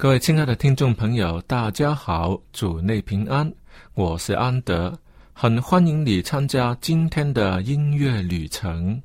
各位亲爱的听众朋友，大家好，主内平安，我是安德，很欢迎你参加今天的音乐旅程。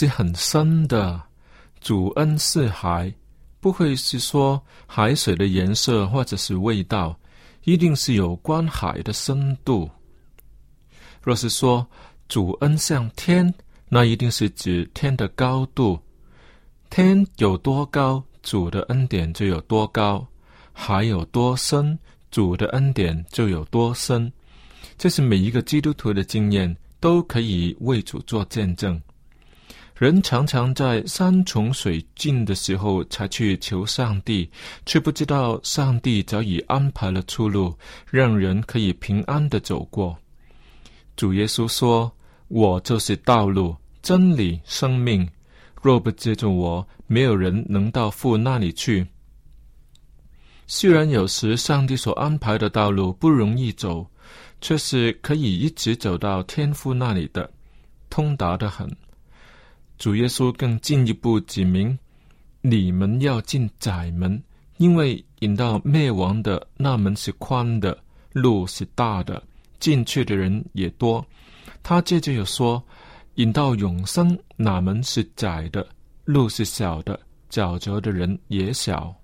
是很深的，主恩是海，不会是说海水的颜色或者是味道，一定是有关海的深度。若是说主恩像天，那一定是指天的高度，天有多高，主的恩典就有多高；海有多深，主的恩典就有多深。这是每一个基督徒的经验，都可以为主做见证。人常常在山穷水尽的时候才去求上帝，却不知道上帝早已安排了出路，让人可以平安的走过。主耶稣说：“我就是道路、真理、生命，若不接住我，没有人能到父那里去。”虽然有时上帝所安排的道路不容易走，却是可以一直走到天父那里的，通达的很。主耶稣更进一步指明：你们要进窄门，因为引到灭亡的那门是宽的，路是大的，进去的人也多。他接着又说：引到永生那门是窄的，路是小的，找着的人也小。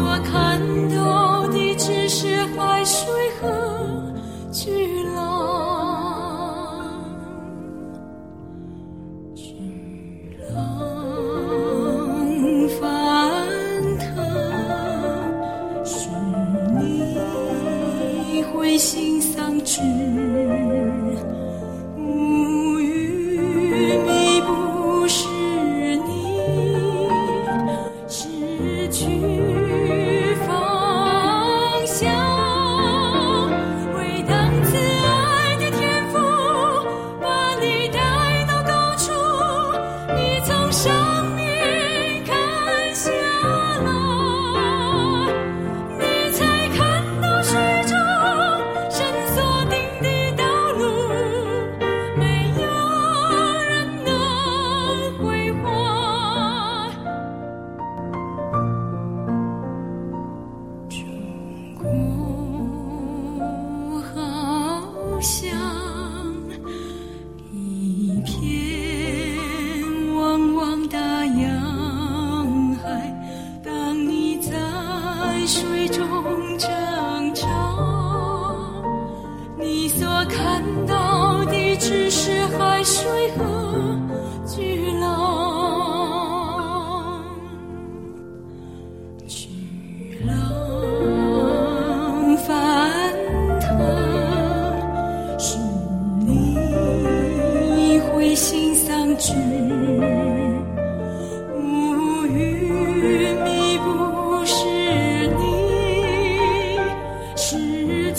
我看，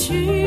去。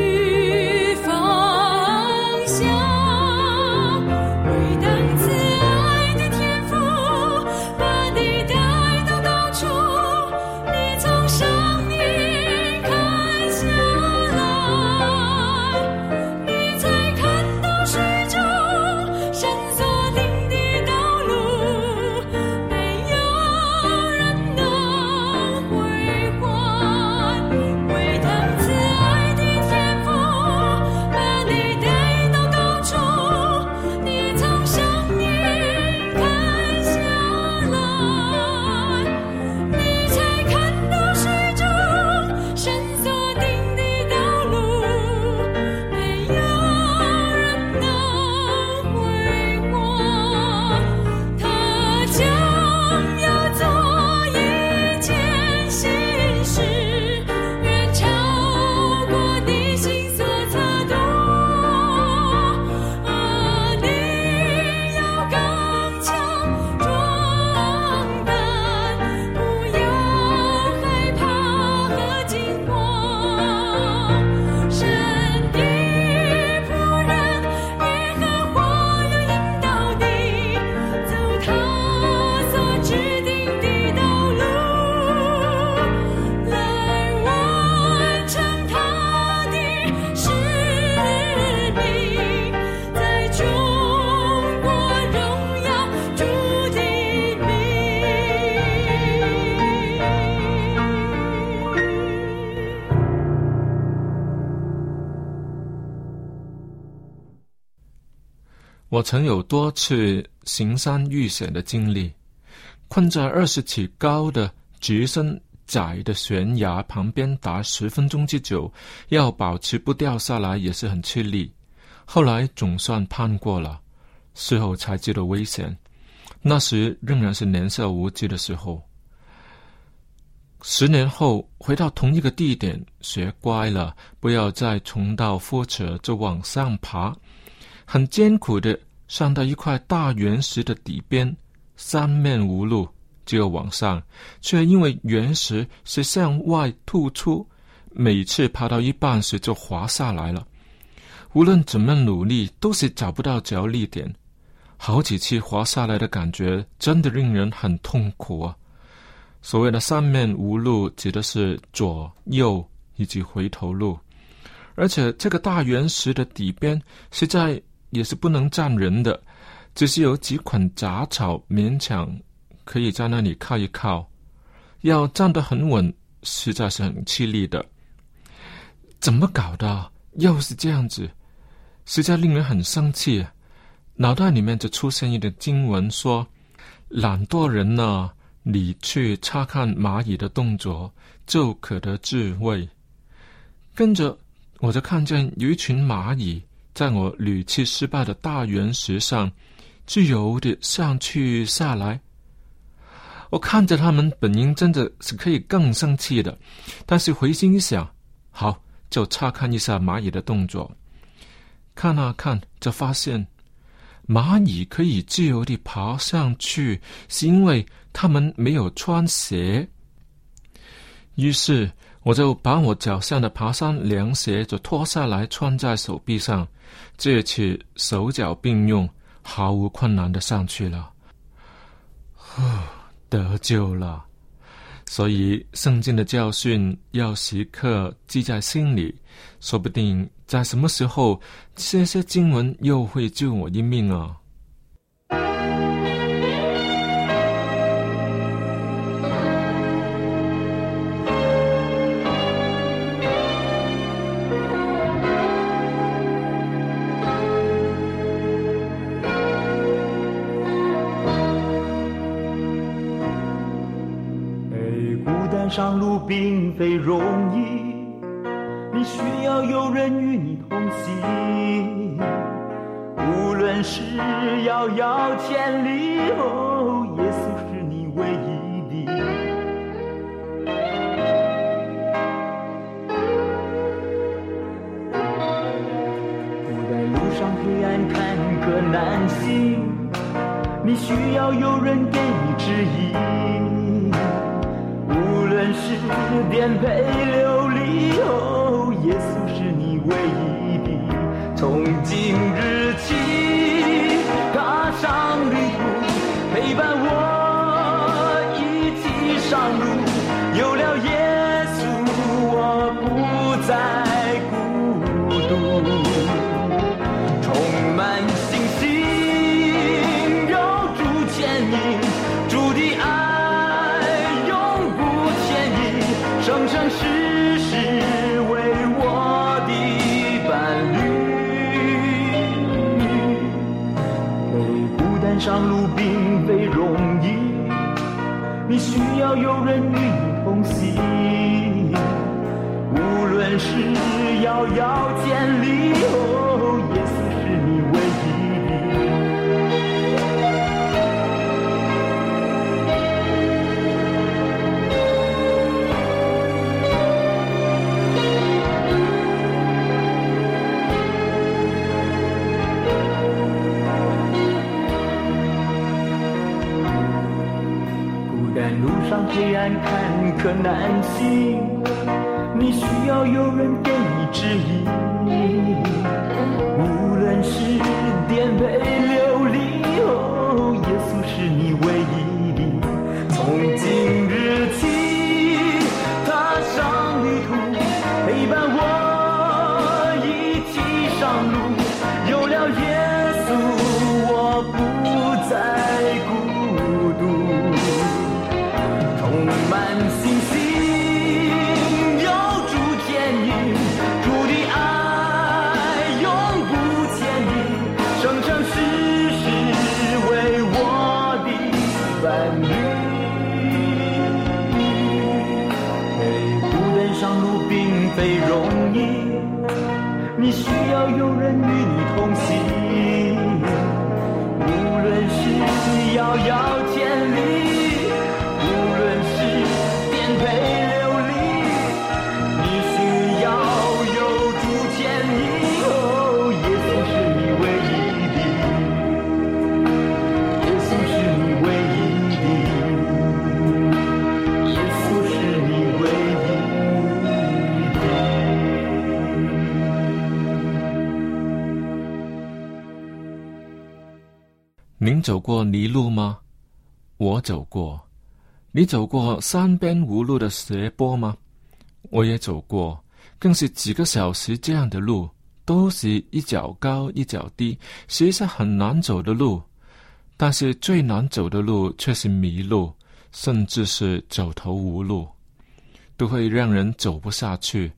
我曾有多次行山遇险的经历，困在二十尺高的直升窄的悬崖旁边达十分钟之久，要保持不掉下来也是很吃力。后来总算攀过了，事后才知道危险。那时仍然是年少无知的时候。十年后回到同一个地点，学乖了，不要再重蹈覆辙，就往上爬。很艰苦的上到一块大原石的底边，三面无路，只有往上，却因为原石是向外突出，每次爬到一半时就滑下来了。无论怎么努力，都是找不到着力点。好几次滑下来的感觉，真的令人很痛苦啊！所谓的三面无路，指的是左右以及回头路，而且这个大原石的底边是在也是不能站人的，只是有几捆杂草勉强可以在那里靠一靠，要站得很稳，实在是很吃力的。怎么搞的？又是这样子，实在令人很生气。脑袋里面就出现一点经文说：“懒惰人呢？”你去查看蚂蚁的动作，就可得智慧。跟着，我就看见有一群蚂蚁在我屡次失败的大原石上自由的上去下来。我看着他们，本应真的是可以更生气的，但是回心一想，好，就查看一下蚂蚁的动作。看啊看，就发现。蚂蚁可以自由地爬上去，是因为他们没有穿鞋。于是，我就把我脚上的爬山凉鞋就脱下来穿在手臂上，这次手脚并用，毫无困难的上去了。得救了！所以，圣经的教训要时刻记在心里，说不定。在什么时候，这些经文又会救我一命啊？上路并非容易。你需要有人与你同行，无论是遥遥千里，哦，耶稣是你唯一的。不在路上黑暗坎坷难行，你需要有人给你指引，人世颠沛流离，哦。耶稣是你唯一的，从今日起，踏上旅途，陪伴我一起上路。有了耶稣，我不再孤独，充满。上要有人与你同行。无论是遥遥千里，黑暗坎坷难行，你需要有人给你指引。走过泥路吗？我走过。你走过三边无路的斜坡吗？我也走过，更是几个小时这样的路，都是一脚高一脚低，实是很难走的路。但是最难走的路却是迷路，甚至是走投无路，都会让人走不下去。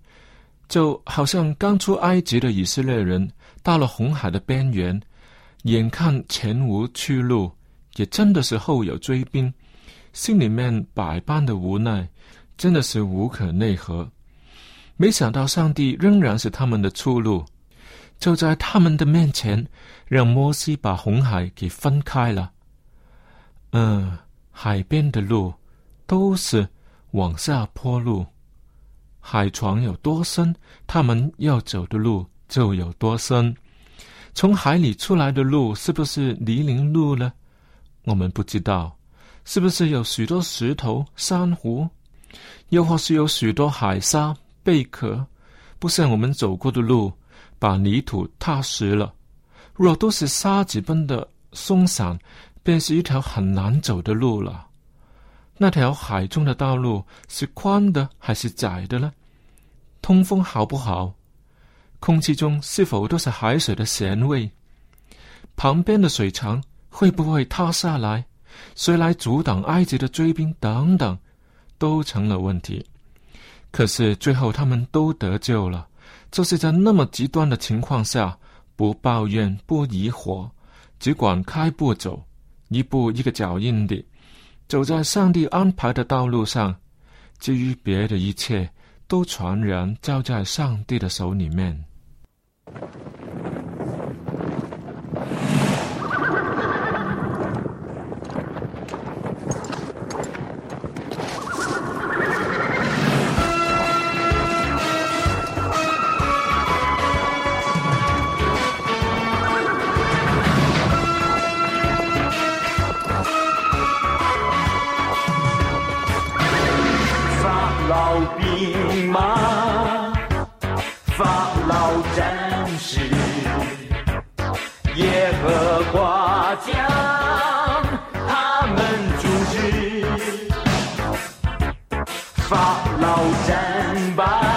就好像刚出埃及的以色列人，到了红海的边缘。眼看前无去路，也真的是后有追兵，心里面百般的无奈，真的是无可奈何。没想到上帝仍然是他们的出路，就在他们的面前，让摩西把红海给分开了。嗯，海边的路都是往下坡路，海床有多深，他们要走的路就有多深。从海里出来的路是不是泥泞路呢？我们不知道，是不是有许多石头、珊瑚，又或是有许多海沙、贝壳，不像我们走过的路，把泥土踏实了。若都是沙子般的松散，便是一条很难走的路了。那条海中的道路是宽的还是窄的呢？通风好不好？空气中是否都是海水的咸味？旁边的水墙会不会塌下来？谁来阻挡埃及的追兵？等等，都成了问题。可是最后他们都得救了，就是在那么极端的情况下，不抱怨，不疑惑，只管开步走，一步一个脚印的走在上帝安排的道路上。至于别的一切，都全然交在上帝的手里面。法老兵马，法老战败，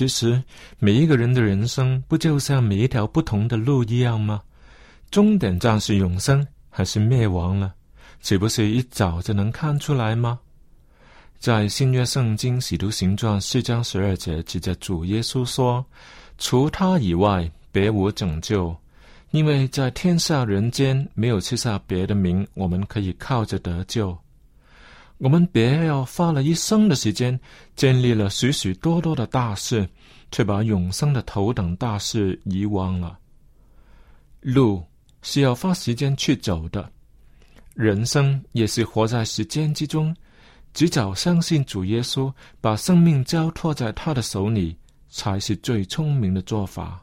其实，每一个人的人生不就像每一条不同的路一样吗？终点站是永生还是灭亡了？岂不是一早就能看出来吗？在新约圣经《使徒行传》四章十二节，指着主耶稣说：“除他以外，别无拯救，因为在天下人间没有吃下别的名，我们可以靠着得救。”我们别要花了一生的时间，建立了许许多多的大事，却把永生的头等大事遗忘了。路是要花时间去走的，人生也是活在时间之中。只早相信主耶稣，把生命交托在他的手里，才是最聪明的做法。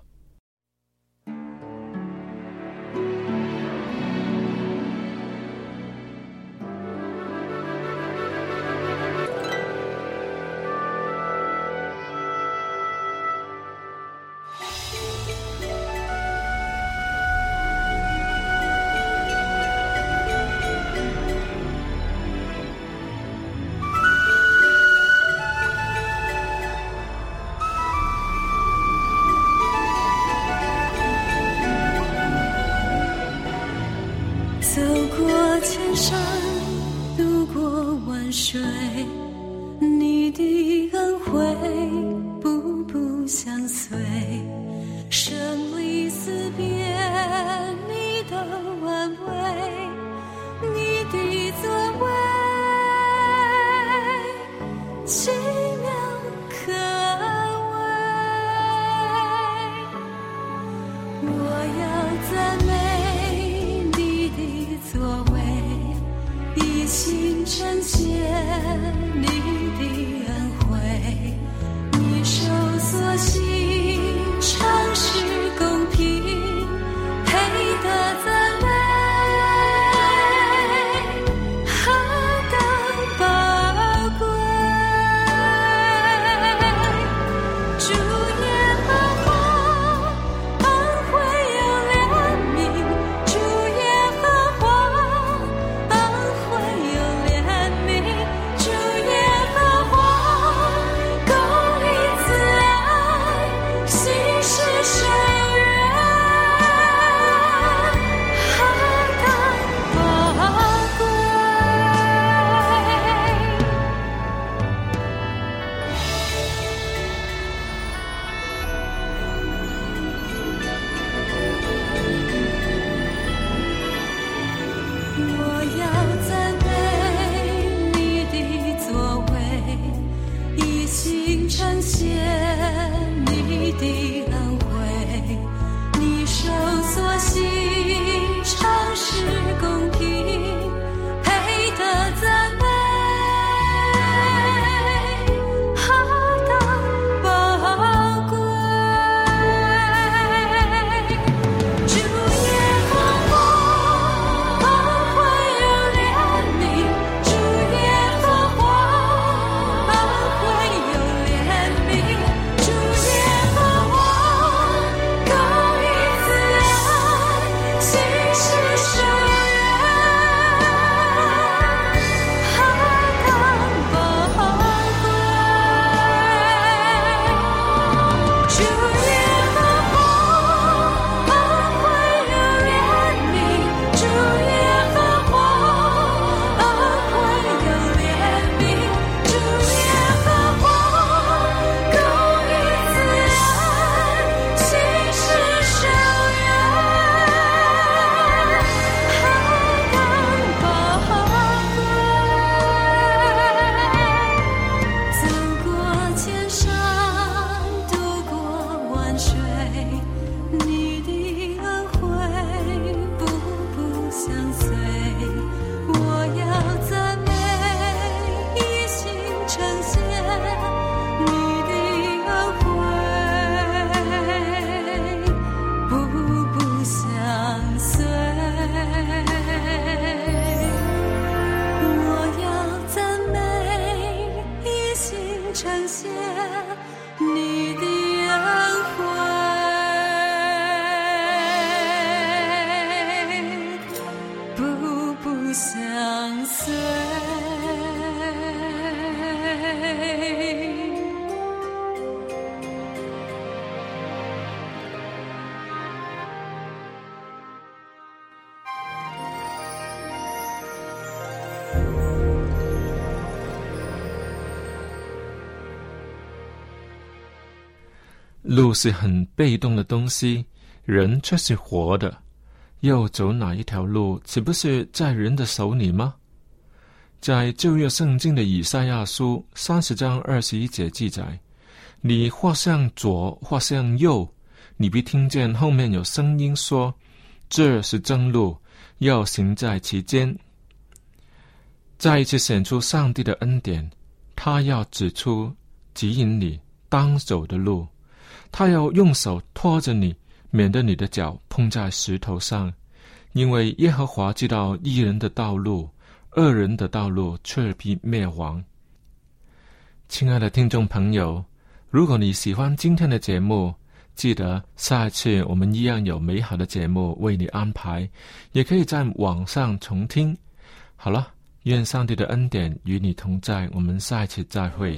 星辰写你的路是很被动的东西，人却是活的。要走哪一条路，岂不是在人的手里吗？在旧约圣经的以赛亚书三十章二十一节记载：“你或向左，或向右，你必听见后面有声音说：‘这是正路，要行在其间。’”再一次显出上帝的恩典，他要指出指引你当走的路，他要用手托着你。免得你的脚碰在石头上，因为耶和华知道一人的道路，恶人的道路却必灭亡。亲爱的听众朋友，如果你喜欢今天的节目，记得下一次我们一样有美好的节目为你安排，也可以在网上重听。好了，愿上帝的恩典与你同在，我们下一次再会。